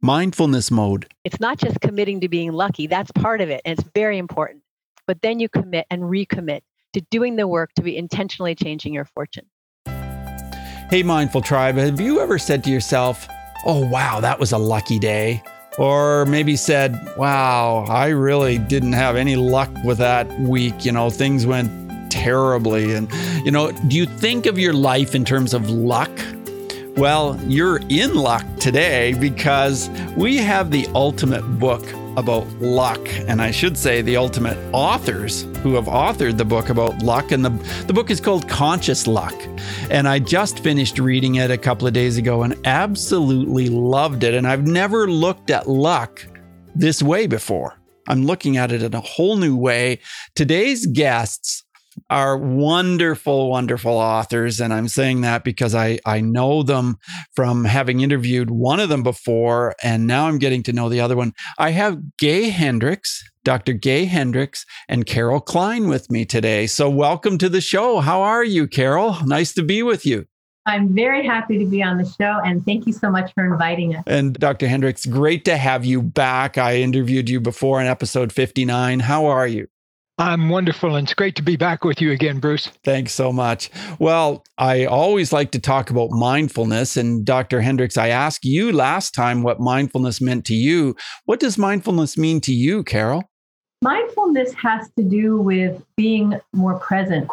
mindfulness mode. It's not just committing to being lucky, that's part of it, and it's very important. But then you commit and recommit to doing the work to be intentionally changing your fortune. Hey, Mindful Tribe, have you ever said to yourself, oh, wow, that was a lucky day? Or maybe said, wow, I really didn't have any luck with that week. You know, things went terribly. And, you know, do you think of your life in terms of luck? Well, you're in luck today because we have the ultimate book about luck. And I should say the ultimate authors who have authored the book about luck. And the, the book is called Conscious Luck. And I just finished reading it a couple of days ago and absolutely loved it. And I've never looked at luck this way before. I'm looking at it in a whole new way. Today's guests are wonderful, wonderful authors. And I'm saying that because I, I know them from having interviewed one of them before, and now I'm getting to know the other one. I have Gay Hendricks, Dr. Gay Hendricks, and Carol Kline with me today. So, welcome to the show. How are you, Carol? Nice to be with you. I'm very happy to be on the show and thank you so much for inviting us. And Dr. Hendricks, great to have you back. I interviewed you before in episode 59. How are you? I'm wonderful, and it's great to be back with you again, Bruce. Thanks so much. Well, I always like to talk about mindfulness. And Dr. Hendricks, I asked you last time what mindfulness meant to you. What does mindfulness mean to you, Carol? Mindfulness has to do with being more present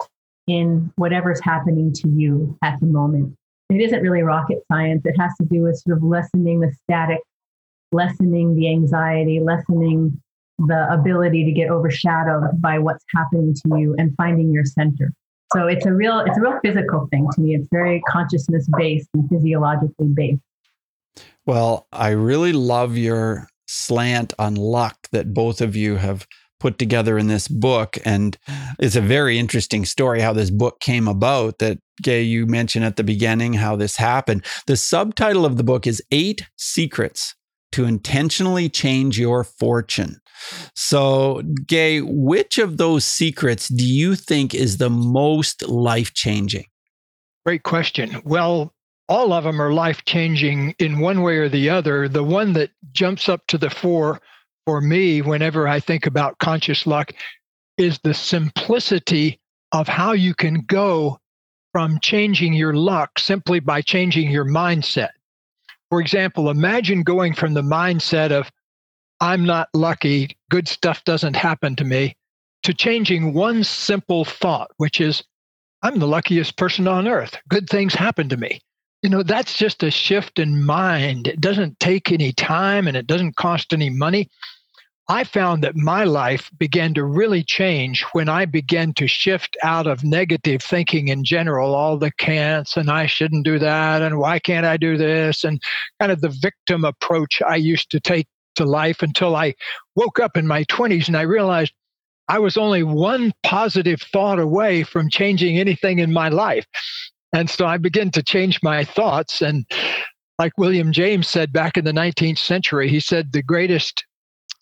in whatever's happening to you at the moment. It isn't really rocket science. It has to do with sort of lessening the static, lessening the anxiety, lessening the ability to get overshadowed by what's happening to you and finding your center. So it's a real it's a real physical thing to me. It's very consciousness based and physiologically based. Well, I really love your slant on luck that both of you have put together in this book and it's a very interesting story how this book came about that Gay you mentioned at the beginning how this happened. The subtitle of the book is 8 Secrets to intentionally change your fortune. So, Gay, which of those secrets do you think is the most life changing? Great question. Well, all of them are life changing in one way or the other. The one that jumps up to the fore for me whenever I think about conscious luck is the simplicity of how you can go from changing your luck simply by changing your mindset. For example, imagine going from the mindset of, I'm not lucky, good stuff doesn't happen to me, to changing one simple thought, which is, I'm the luckiest person on earth. Good things happen to me. You know, that's just a shift in mind. It doesn't take any time and it doesn't cost any money. I found that my life began to really change when I began to shift out of negative thinking in general, all the can'ts and I shouldn't do that and why can't I do this and kind of the victim approach I used to take to life until I woke up in my 20s and I realized I was only one positive thought away from changing anything in my life. And so I began to change my thoughts. And like William James said back in the 19th century, he said the greatest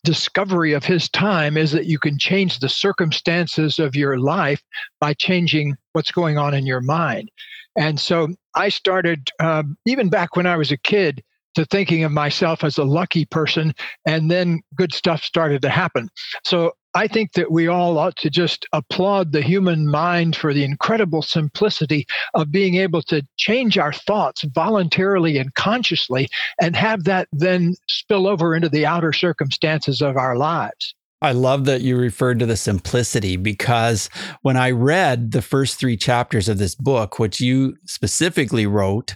discovery of his time is that you can change the circumstances of your life by changing what's going on in your mind. And so I started, um, even back when I was a kid, to thinking of myself as a lucky person, and then good stuff started to happen. So I think that we all ought to just applaud the human mind for the incredible simplicity of being able to change our thoughts voluntarily and consciously and have that then spill over into the outer circumstances of our lives. I love that you referred to the simplicity because when I read the first three chapters of this book, which you specifically wrote,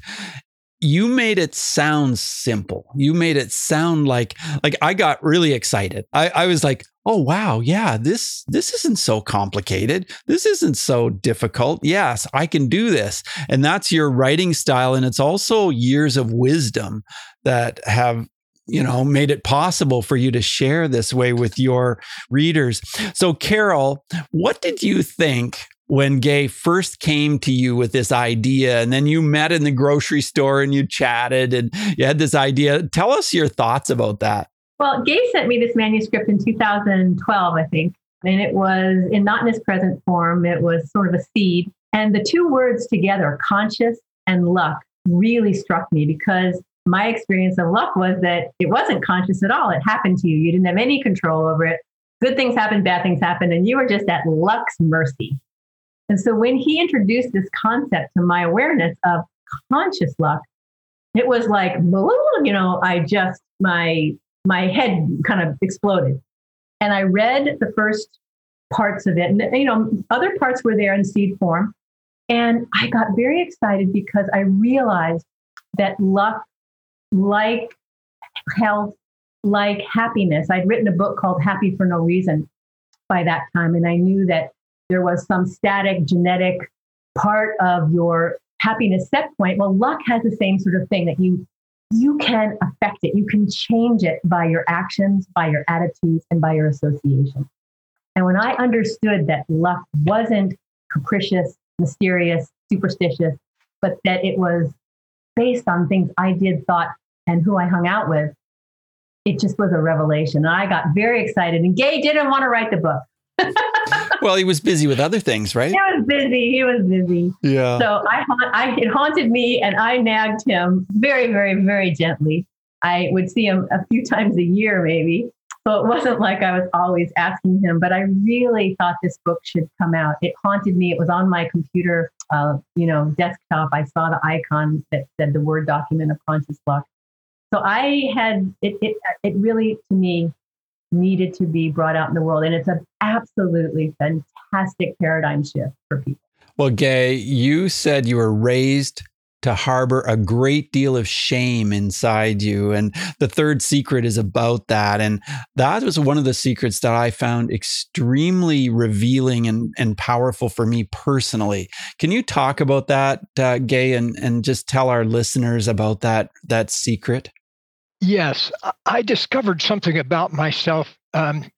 you made it sound simple. You made it sound like like I got really excited. I, I was like, oh wow, yeah, this this isn't so complicated. This isn't so difficult. Yes, I can do this. And that's your writing style. And it's also years of wisdom that have you know made it possible for you to share this way with your readers so carol what did you think when Gay first came to you with this idea, and then you met in the grocery store and you chatted and you had this idea. Tell us your thoughts about that. Well, Gay sent me this manuscript in 2012, I think, and it was in not in its present form. It was sort of a seed. And the two words together, conscious and luck, really struck me because my experience of luck was that it wasn't conscious at all. It happened to you. You didn't have any control over it. Good things happened, bad things happened, and you were just at luck's mercy. And so when he introduced this concept to my awareness of conscious luck, it was like, you know, I just my my head kind of exploded. And I read the first parts of it, and you know, other parts were there in seed form. And I got very excited because I realized that luck, like health, like happiness, I'd written a book called Happy for No Reason by that time. And I knew that there was some static genetic part of your happiness set point. Well, luck has the same sort of thing that you you can affect it. You can change it by your actions, by your attitudes, and by your association. And when I understood that luck wasn't capricious, mysterious, superstitious, but that it was based on things I did, thought, and who I hung out with, it just was a revelation. And I got very excited. And Gay didn't want to write the book. Well, he was busy with other things, right? He was busy. He was busy. Yeah. So I, I, it haunted me, and I nagged him very, very, very gently. I would see him a few times a year, maybe. So it wasn't like I was always asking him, but I really thought this book should come out. It haunted me. It was on my computer, uh, you know, desktop. I saw the icon that said the Word document of conscious luck. So I had it. It, it really, to me, needed to be brought out in the world. And it's an absolutely fantastic paradigm shift for people. Well, Gay, you said you were raised to harbor a great deal of shame inside you. And the third secret is about that. And that was one of the secrets that I found extremely revealing and, and powerful for me personally. Can you talk about that, uh, Gay, and, and just tell our listeners about that, that secret? Yes, I discovered something about myself um,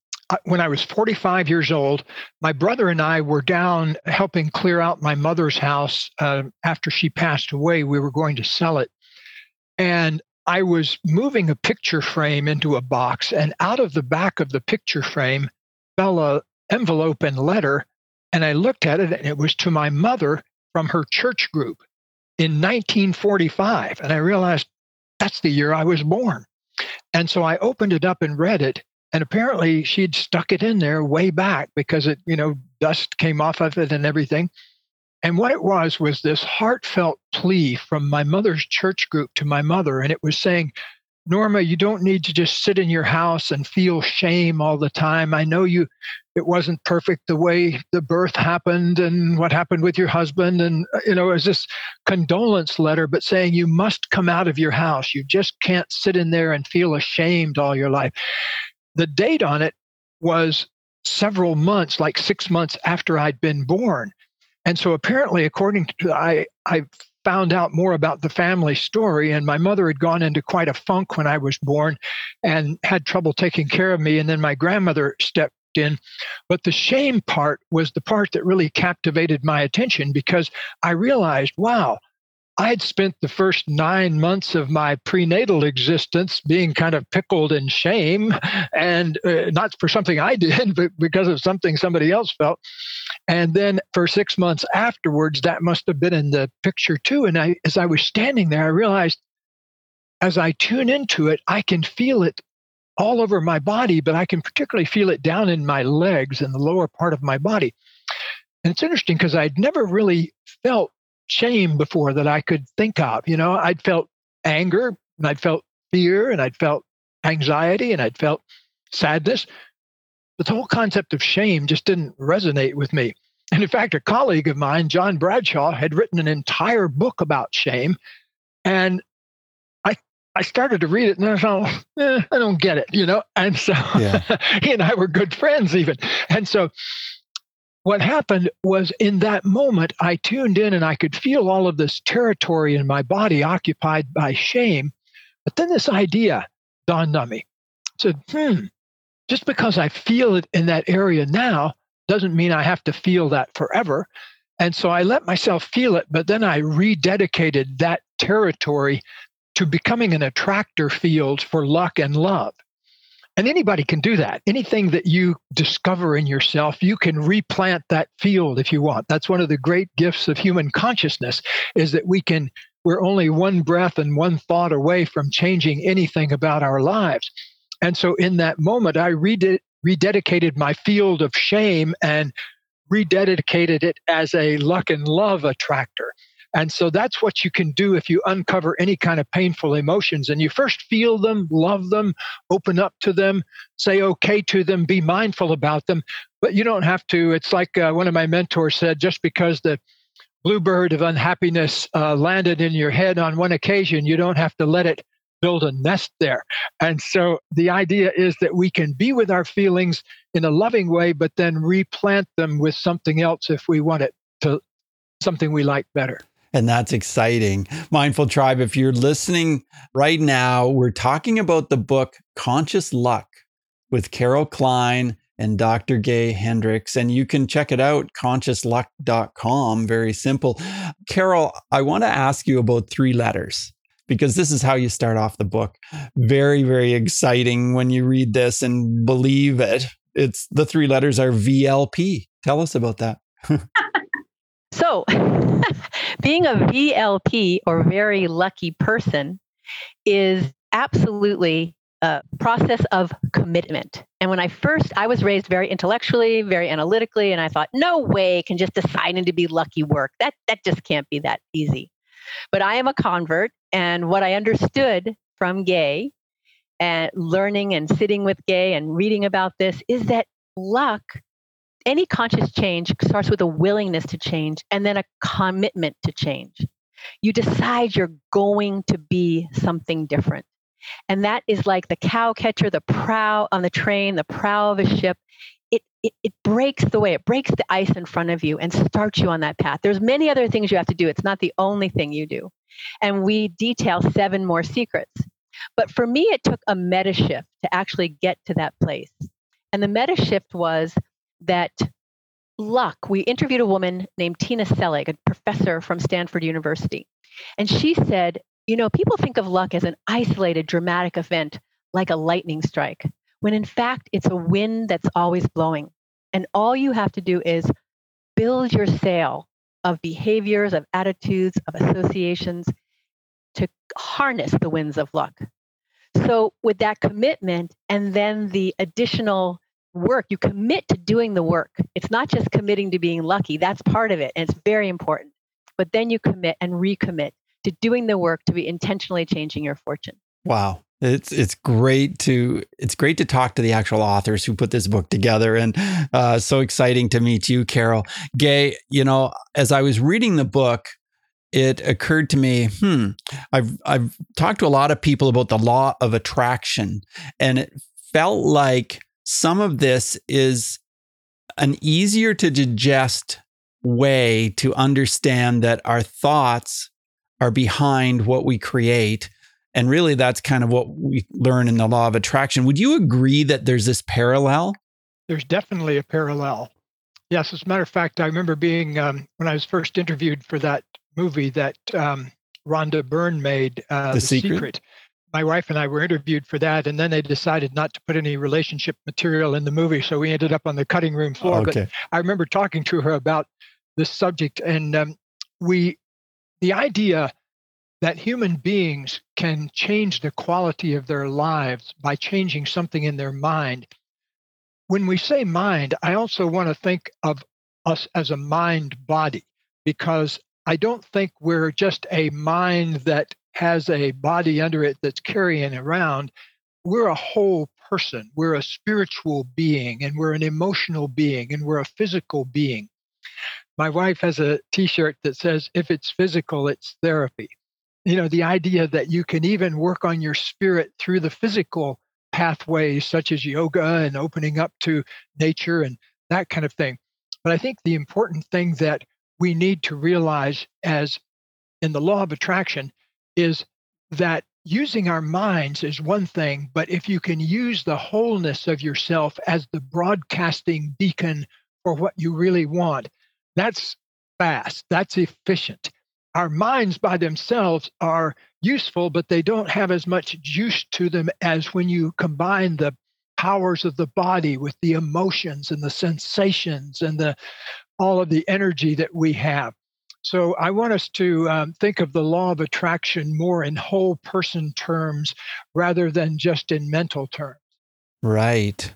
when I was 45 years old. My brother and I were down helping clear out my mother's house uh, after she passed away. We were going to sell it. And I was moving a picture frame into a box, and out of the back of the picture frame fell a envelope and letter. And I looked at it, and it was to my mother from her church group in 1945. And I realized, that's the year I was born. And so I opened it up and read it. And apparently she'd stuck it in there way back because it, you know, dust came off of it and everything. And what it was was this heartfelt plea from my mother's church group to my mother. And it was saying, Norma, you don't need to just sit in your house and feel shame all the time. I know you it wasn't perfect the way the birth happened and what happened with your husband and uh, you know it was this condolence letter but saying you must come out of your house. You just can't sit in there and feel ashamed all your life. The date on it was several months, like 6 months after I'd been born. And so apparently according to I I found out more about the family story. And my mother had gone into quite a funk when I was born and had trouble taking care of me. And then my grandmother stepped in. But the shame part was the part that really captivated my attention because I realized, wow, I had spent the first nine months of my prenatal existence being kind of pickled in shame, and uh, not for something I did, but because of something somebody else felt. And then for six months afterwards, that must have been in the picture too. And I, as I was standing there, I realized as I tune into it, I can feel it all over my body, but I can particularly feel it down in my legs and the lower part of my body. And it's interesting because I'd never really felt shame before that I could think of. You know, I'd felt anger and I'd felt fear and I'd felt anxiety and I'd felt sadness. But the whole concept of shame just didn't resonate with me. And in fact, a colleague of mine, John Bradshaw, had written an entire book about shame. And I I started to read it and I thought, eh, I don't get it, you know? And so yeah. he and I were good friends even. And so what happened was in that moment, I tuned in and I could feel all of this territory in my body occupied by shame. But then this idea dawned on me. I said, hmm, just because I feel it in that area now doesn't mean I have to feel that forever. And so I let myself feel it, but then I rededicated that territory to becoming an attractor field for luck and love. And anybody can do that. Anything that you discover in yourself, you can replant that field if you want. That's one of the great gifts of human consciousness is that we can we're only one breath and one thought away from changing anything about our lives. And so in that moment, I reded- rededicated my field of shame and rededicated it as a luck and love attractor. And so that's what you can do if you uncover any kind of painful emotions and you first feel them, love them, open up to them, say okay to them, be mindful about them. But you don't have to. It's like uh, one of my mentors said just because the bluebird of unhappiness uh, landed in your head on one occasion, you don't have to let it build a nest there. And so the idea is that we can be with our feelings in a loving way, but then replant them with something else if we want it to something we like better. And that's exciting. Mindful Tribe, if you're listening right now, we're talking about the book Conscious Luck with Carol Kline and Dr. Gay Hendricks. And you can check it out, consciousluck.com. Very simple. Carol, I want to ask you about three letters because this is how you start off the book. Very, very exciting when you read this and believe it. It's the three letters are VLP. Tell us about that. so, being a VLP or very lucky person is absolutely a process of commitment. And when I first, I was raised very intellectually, very analytically, and I thought, no way can just deciding to be lucky work. That that just can't be that easy. But I am a convert, and what I understood from Gay and learning and sitting with Gay and reading about this is that luck, any conscious change starts with a willingness to change and then a commitment to change. You decide you're going to be something different. And that is like the cow catcher, the prow on the train, the prow of a ship. It, it, it breaks the way, it breaks the ice in front of you and starts you on that path. There's many other things you have to do. It's not the only thing you do. And we detail seven more secrets. But for me, it took a meta shift to actually get to that place. And the meta shift was that luck. We interviewed a woman named Tina Seelig, a professor from Stanford University. And she said you know, people think of luck as an isolated, dramatic event like a lightning strike, when in fact it's a wind that's always blowing. And all you have to do is build your sail of behaviors, of attitudes, of associations to harness the winds of luck. So, with that commitment and then the additional work, you commit to doing the work. It's not just committing to being lucky, that's part of it, and it's very important. But then you commit and recommit to doing the work to be intentionally changing your fortune. Wow. It's it's great to it's great to talk to the actual authors who put this book together, and uh, so exciting to meet you, Carol Gay. You know, as I was reading the book, it occurred to me, hmm, I've I've talked to a lot of people about the law of attraction, and it felt like some of this is an easier to digest way to understand that our thoughts are behind what we create. And really, that's kind of what we learn in the law of attraction. Would you agree that there's this parallel? There's definitely a parallel. Yes, as a matter of fact, I remember being, um, when I was first interviewed for that movie that um, Rhonda Byrne made, uh, The, the Secret? Secret. My wife and I were interviewed for that, and then they decided not to put any relationship material in the movie, so we ended up on the cutting room floor. But I remember talking to her about this subject, and um, we, the idea that human beings can change the quality of their lives by changing something in their mind. When we say mind, I also want to think of us as a mind body because I don't think we're just a mind that has a body under it that's carrying around. We're a whole person. We're a spiritual being and we're an emotional being and we're a physical being. My wife has a t shirt that says, if it's physical, it's therapy. You know, the idea that you can even work on your spirit through the physical pathways, such as yoga and opening up to nature and that kind of thing. But I think the important thing that we need to realize as in the law of attraction is that using our minds is one thing, but if you can use the wholeness of yourself as the broadcasting beacon for what you really want, that's fast, that's efficient. Our minds by themselves are useful, but they don't have as much juice to them as when you combine the powers of the body with the emotions and the sensations and the all of the energy that we have. So I want us to um, think of the law of attraction more in whole person terms rather than just in mental terms. Right.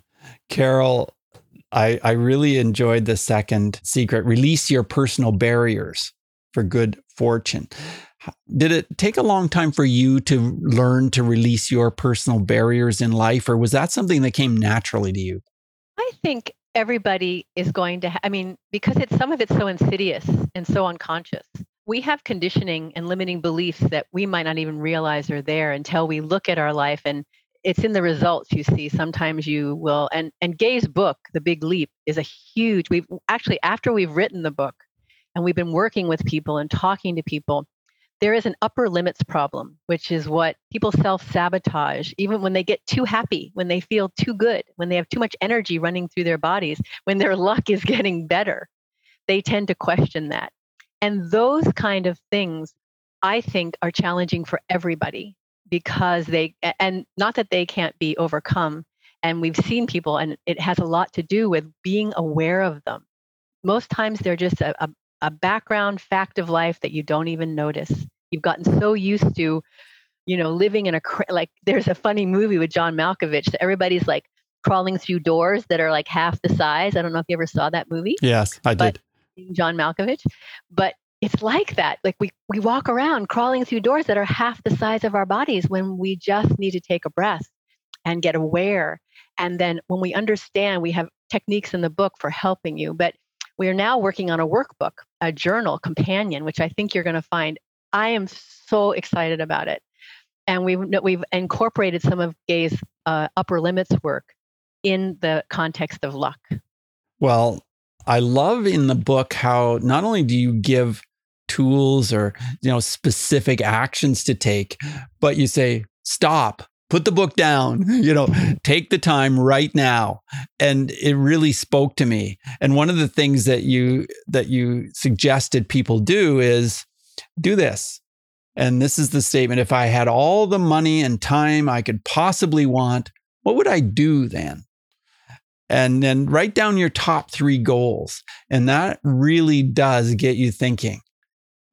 Carol, I, I really enjoyed the second secret release your personal barriers for good fortune. Did it take a long time for you to learn to release your personal barriers in life, or was that something that came naturally to you? I think everybody is going to, ha- I mean, because it's some of it's so insidious and so unconscious. We have conditioning and limiting beliefs that we might not even realize are there until we look at our life and it's in the results you see sometimes you will and and gay's book the big leap is a huge we've actually after we've written the book and we've been working with people and talking to people there is an upper limits problem which is what people self-sabotage even when they get too happy when they feel too good when they have too much energy running through their bodies when their luck is getting better. They tend to question that. And those kind of things i think are challenging for everybody because they and not that they can't be overcome and we've seen people and it has a lot to do with being aware of them. Most times they're just a, a, a background fact of life that you don't even notice you've gotten so used to you know living in a like there's a funny movie with john malkovich that everybody's like crawling through doors that are like half the size i don't know if you ever saw that movie yes i did john malkovich but it's like that. Like we, we walk around crawling through doors that are half the size of our bodies when we just need to take a breath and get aware. And then when we understand, we have techniques in the book for helping you. But we are now working on a workbook, a journal companion, which I think you're going to find. I am so excited about it. And we've, we've incorporated some of Gay's uh, upper limits work in the context of luck. Well, I love in the book how not only do you give tools or you know specific actions to take but you say stop put the book down you know take the time right now. And it really spoke to me. And one of the things that you that you suggested people do is do this. And this is the statement if i had all the money and time i could possibly want what would i do then? And then write down your top 3 goals. And that really does get you thinking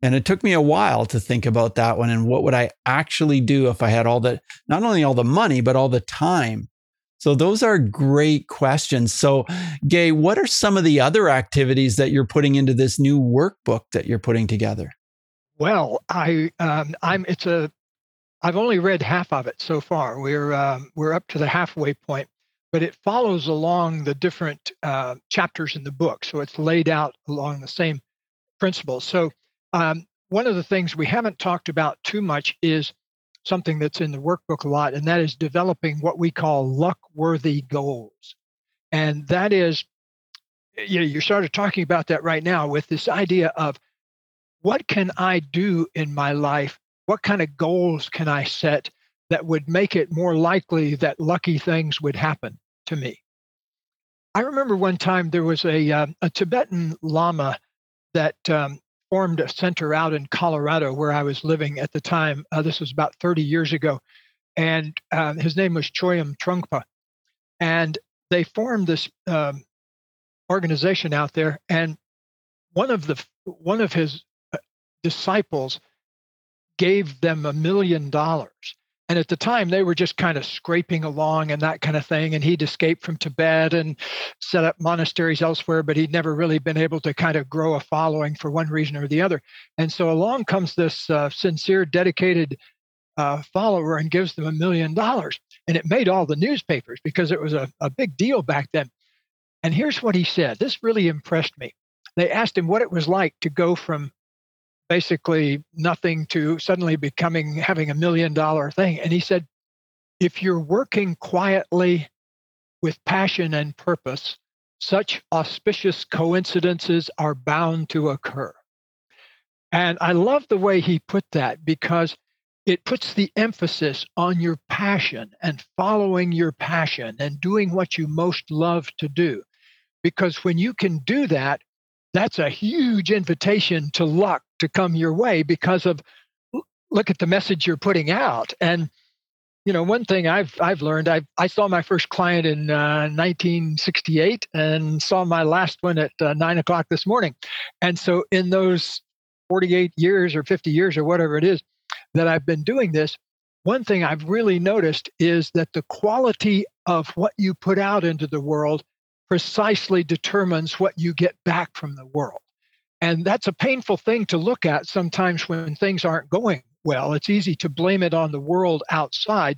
and it took me a while to think about that one and what would I actually do if I had all the, not only all the money, but all the time. So those are great questions. So, Gay, what are some of the other activities that you're putting into this new workbook that you're putting together? Well, I, um, I'm, it's a, I've only read half of it so far. We're, um, we're up to the halfway point, but it follows along the different uh, chapters in the book. So it's laid out along the same principles. So um, one of the things we haven't talked about too much is something that's in the workbook a lot, and that is developing what we call luck worthy goals. And that is, you know, you started talking about that right now with this idea of what can I do in my life? What kind of goals can I set that would make it more likely that lucky things would happen to me? I remember one time there was a, uh, a Tibetan Lama that um, formed a center out in Colorado where I was living at the time. Uh, this was about 30 years ago. And uh, his name was Chögyam Trungpa. And they formed this um, organization out there. And one of the one of his uh, disciples gave them a million dollars and at the time, they were just kind of scraping along and that kind of thing. And he'd escaped from Tibet and set up monasteries elsewhere, but he'd never really been able to kind of grow a following for one reason or the other. And so along comes this uh, sincere, dedicated uh, follower and gives them a million dollars. And it made all the newspapers because it was a, a big deal back then. And here's what he said this really impressed me. They asked him what it was like to go from basically nothing to suddenly becoming having a million dollar thing. And he said, if you're working quietly with passion and purpose, such auspicious coincidences are bound to occur. And I love the way he put that because it puts the emphasis on your passion and following your passion and doing what you most love to do. Because when you can do that, that's a huge invitation to luck to come your way because of look at the message you're putting out. And you know one thing i've i've learned i i saw my first client in uh, 1968 and saw my last one at uh, nine o'clock this morning. And so in those 48 years or 50 years or whatever it is that I've been doing this, one thing I've really noticed is that the quality of what you put out into the world precisely determines what you get back from the world. And that's a painful thing to look at sometimes when things aren't going well. It's easy to blame it on the world outside,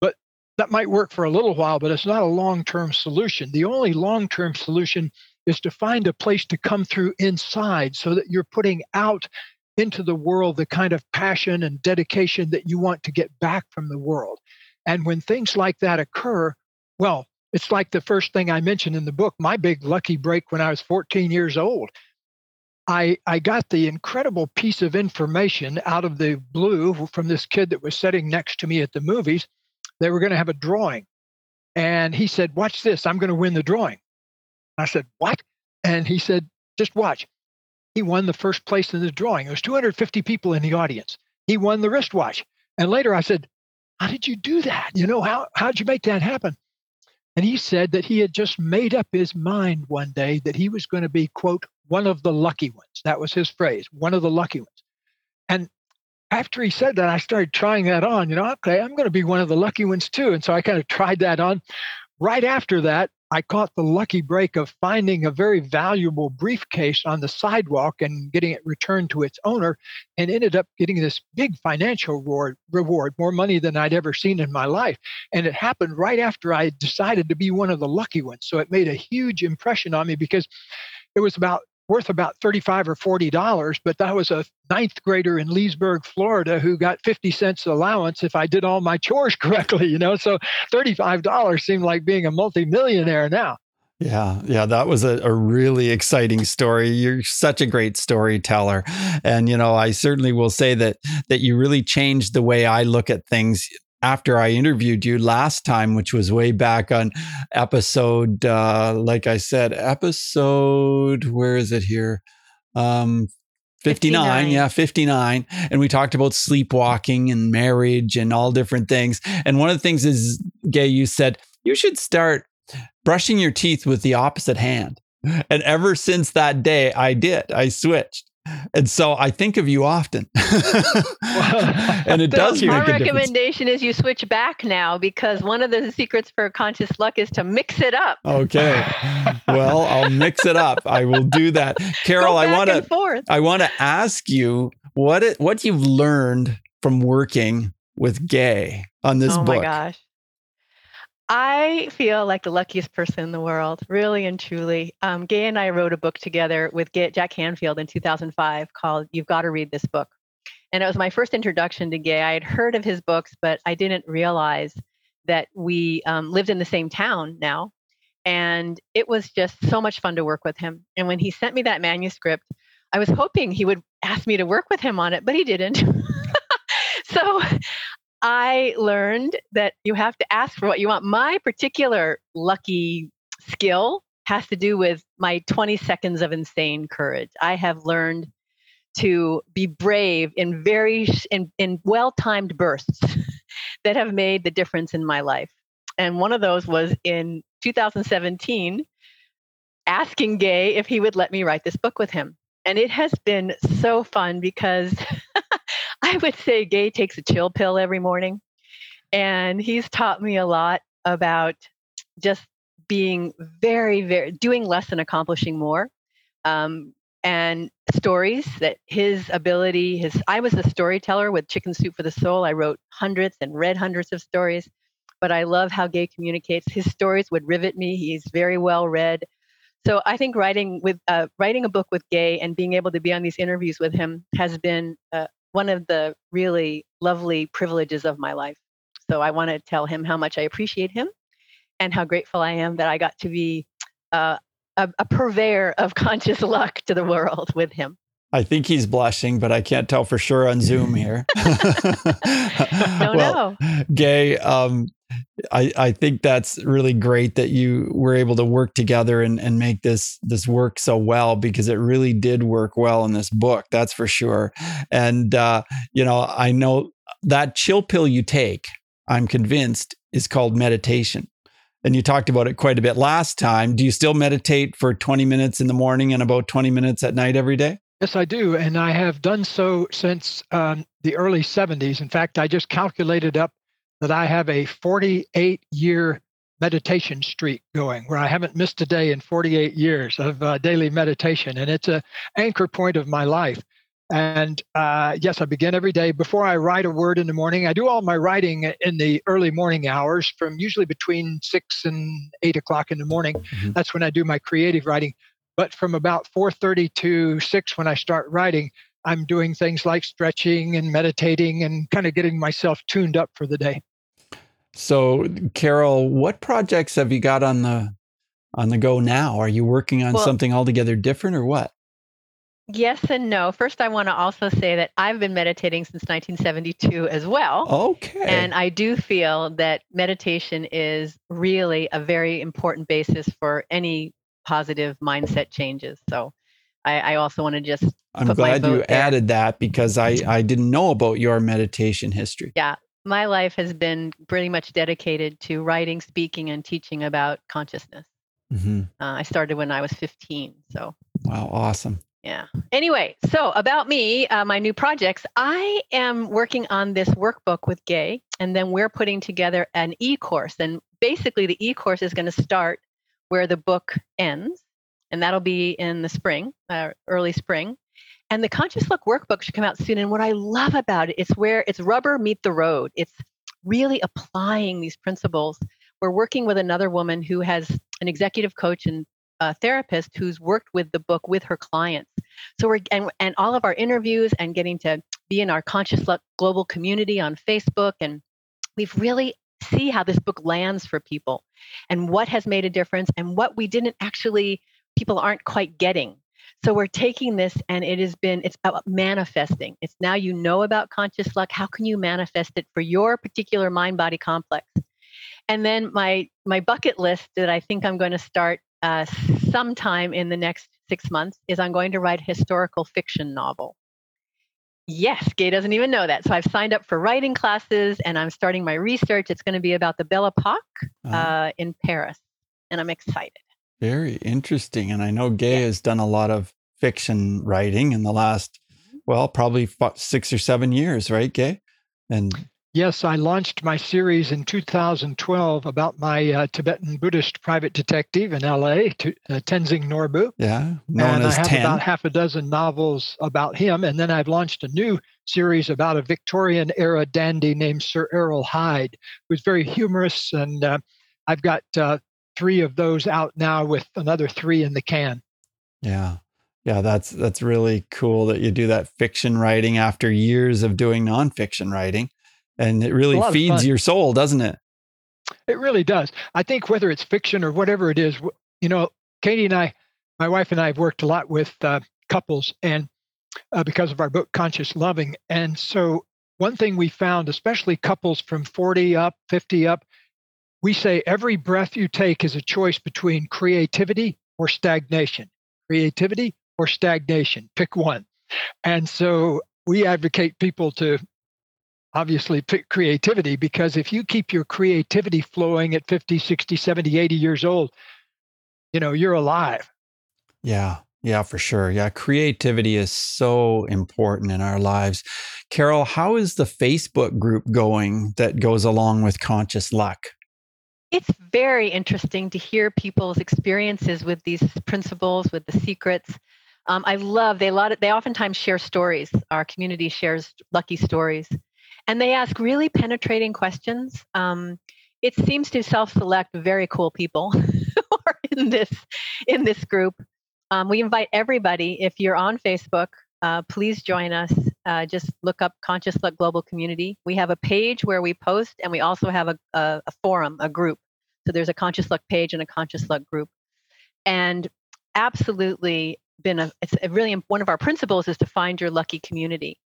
but that might work for a little while, but it's not a long term solution. The only long term solution is to find a place to come through inside so that you're putting out into the world the kind of passion and dedication that you want to get back from the world. And when things like that occur, well, it's like the first thing I mentioned in the book, my big lucky break when I was 14 years old. I, I got the incredible piece of information out of the blue from this kid that was sitting next to me at the movies. They were going to have a drawing. And he said, Watch this, I'm going to win the drawing. I said, What? And he said, Just watch. He won the first place in the drawing. There was 250 people in the audience. He won the wristwatch. And later I said, How did you do that? You know, how how'd you make that happen? And he said that he had just made up his mind one day that he was going to be, quote, one of the lucky ones. That was his phrase, one of the lucky ones. And after he said that, I started trying that on. You know, okay, I'm going to be one of the lucky ones too. And so I kind of tried that on. Right after that, I caught the lucky break of finding a very valuable briefcase on the sidewalk and getting it returned to its owner and ended up getting this big financial reward, reward, more money than I'd ever seen in my life. And it happened right after I decided to be one of the lucky ones. So it made a huge impression on me because it was about worth about 35 or 40 dollars but that was a ninth grader in leesburg florida who got 50 cents allowance if i did all my chores correctly you know? So 35 dollars seemed like being a multimillionaire now. Yeah, yeah, that was a, a, really exciting story. You're such a great storyteller, and you know, I certainly will say that that you really changed the way I look at things after I interviewed you last time, which was way back on episode, uh, like I said, episode, where is it here? Um, 59, 59, yeah 59 and we talked about sleepwalking and marriage and all different things. And one of the things is gay you said you should start brushing your teeth with the opposite hand. And ever since that day i did. I switched and so I think of you often. and it does make My recommendation is you switch back now because one of the secrets for conscious luck is to mix it up. Okay. well, I'll mix it up. I will do that. Carol, I want to I want to ask you what it, what you've learned from working with Gay on this oh book. Oh my gosh. I feel like the luckiest person in the world, really and truly. Um, Gay and I wrote a book together with Gay, Jack Canfield in 2005 called You've Got to Read This Book. And it was my first introduction to Gay. I had heard of his books, but I didn't realize that we um, lived in the same town now. And it was just so much fun to work with him. And when he sent me that manuscript, I was hoping he would ask me to work with him on it, but he didn't. I learned that you have to ask for what you want. My particular lucky skill has to do with my 20 seconds of insane courage. I have learned to be brave in very in, in well-timed bursts that have made the difference in my life. And one of those was in 2017 asking Gay if he would let me write this book with him. And it has been so fun because I would say Gay takes a chill pill every morning. And he's taught me a lot about just being very, very, doing less and accomplishing more. Um, and stories that his ability, his, I was a storyteller with Chicken Soup for the Soul. I wrote hundreds and read hundreds of stories, but I love how Gay communicates. His stories would rivet me. He's very well read. So I think writing with uh, writing a book with Gay and being able to be on these interviews with him has been uh, one of the really lovely privileges of my life. So I want to tell him how much I appreciate him and how grateful I am that I got to be uh, a, a purveyor of conscious luck to the world with him. I think he's blushing, but I can't tell for sure on Zoom here. no, well, no. Gay, um, I, I think that's really great that you were able to work together and, and make this this work so well because it really did work well in this book. That's for sure. And uh, you know, I know that chill pill you take, I'm convinced, is called meditation. And you talked about it quite a bit last time. Do you still meditate for 20 minutes in the morning and about 20 minutes at night every day? Yes, I do. And I have done so since um, the early 70s. In fact, I just calculated up that I have a 48 year meditation streak going where I haven't missed a day in 48 years of uh, daily meditation. And it's a anchor point of my life. And uh, yes, I begin every day before I write a word in the morning. I do all my writing in the early morning hours from usually between six and eight o'clock in the morning. Mm-hmm. That's when I do my creative writing. But from about 4:30 to 6 when I start writing, I'm doing things like stretching and meditating and kind of getting myself tuned up for the day. So, Carol, what projects have you got on the on the go now? Are you working on well, something altogether different or what? Yes and no. First, I want to also say that I've been meditating since 1972 as well. Okay. And I do feel that meditation is really a very important basis for any positive mindset changes. So I, I also want to just. I'm glad you there. added that because I, I didn't know about your meditation history. Yeah. My life has been pretty much dedicated to writing, speaking, and teaching about consciousness. Mm-hmm. Uh, I started when I was 15. So. Wow. Awesome. Yeah. Anyway, so about me, uh, my new projects, I am working on this workbook with Gay, and then we're putting together an e course. And basically, the e course is going to start where the book ends, and that'll be in the spring, uh, early spring. And the Conscious Luck workbook should come out soon. And what I love about it, it's where it's rubber meet the road. It's really applying these principles. We're working with another woman who has an executive coach and a therapist who's worked with the book with her clients. So we're and, and all of our interviews and getting to be in our Conscious Luck global community on Facebook and we've really see how this book lands for people and what has made a difference and what we didn't actually people aren't quite getting so we're taking this and it has been it's about manifesting it's now you know about conscious luck how can you manifest it for your particular mind body complex and then my my bucket list that i think i'm going to start uh, sometime in the next six months is i'm going to write a historical fiction novel Yes, Gay doesn't even know that. So I've signed up for writing classes and I'm starting my research. It's going to be about the Belle Epoque uh-huh. uh, in Paris, and I'm excited. Very interesting. And I know Gay yeah. has done a lot of fiction writing in the last, mm-hmm. well, probably six or seven years, right, Gay? And Yes, I launched my series in 2012 about my uh, Tibetan Buddhist private detective in LA, to, uh, Tenzing Norbu. Yeah, known and as I have Ten. about half a dozen novels about him. And then I've launched a new series about a Victorian era dandy named Sir Errol Hyde, who's very humorous. And uh, I've got uh, three of those out now with another three in the can. Yeah. Yeah, that's that's really cool that you do that fiction writing after years of doing nonfiction writing and it really feeds your soul, doesn't it? It really does. I think whether it's fiction or whatever it is, you know, Katie and I, my wife and I have worked a lot with uh, couples and uh, because of our book, Conscious Loving. And so, one thing we found, especially couples from 40 up, 50 up, we say every breath you take is a choice between creativity or stagnation. Creativity or stagnation, pick one. And so, we advocate people to obviously pick creativity because if you keep your creativity flowing at 50 60 70 80 years old you know you're alive. Yeah. Yeah for sure. Yeah creativity is so important in our lives. Carol how is the facebook group going that goes along with conscious luck it's very interesting to hear people's experiences with these principles with the secrets um, i love they a lot of, they oftentimes share stories our community shares lucky stories and they ask really penetrating questions. Um, it seems to self-select very cool people who are in this in this group. Um, we invite everybody. If you're on Facebook, uh, please join us. Uh, just look up Conscious Luck Global Community. We have a page where we post, and we also have a, a, a forum, a group. So there's a Conscious Luck page and a Conscious Luck group. And absolutely been a it's a really one of our principles is to find your lucky community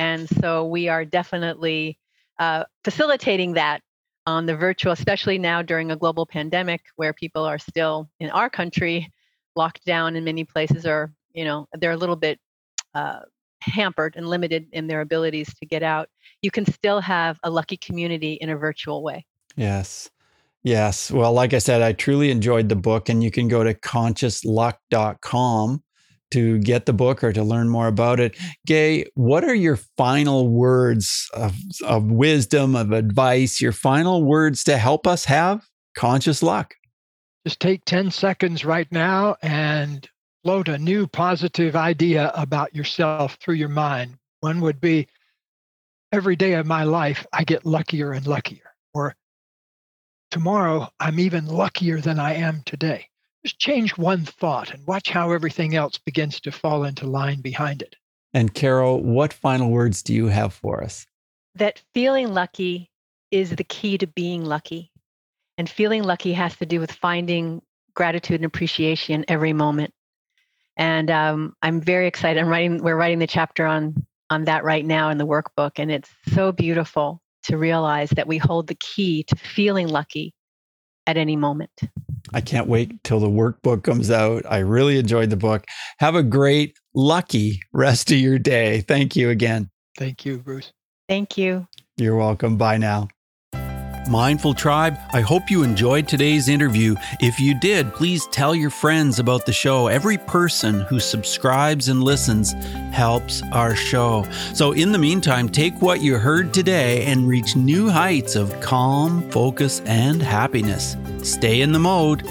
and so we are definitely uh, facilitating that on the virtual, especially now during a global pandemic where people are still in our country locked down in many places or, you know, they're a little bit uh, hampered and limited in their abilities to get out. You can still have a lucky community in a virtual way. Yes. Yes. Well, like I said, I truly enjoyed the book, and you can go to consciousluck.com to get the book or to learn more about it. Gay, what are your final words of, of wisdom, of advice, your final words to help us have conscious luck? Just take 10 seconds right now and float a new positive idea about yourself through your mind. One would be every day of my life, I get luckier and luckier. Or tomorrow, I'm even luckier than I am today. Just change one thought and watch how everything else begins to fall into line behind it. And Carol, what final words do you have for us? That feeling lucky is the key to being lucky. And feeling lucky has to do with finding gratitude and appreciation every moment. And um, I'm very excited. I'm writing. We're writing the chapter on on that right now in the workbook, and it's so beautiful to realize that we hold the key to feeling lucky at any moment. I can't wait till the workbook comes out. I really enjoyed the book. Have a great, lucky rest of your day. Thank you again. Thank you, Bruce. Thank you. You're welcome. Bye now. Mindful Tribe, I hope you enjoyed today's interview. If you did, please tell your friends about the show. Every person who subscribes and listens helps our show. So, in the meantime, take what you heard today and reach new heights of calm, focus, and happiness. Stay in the mode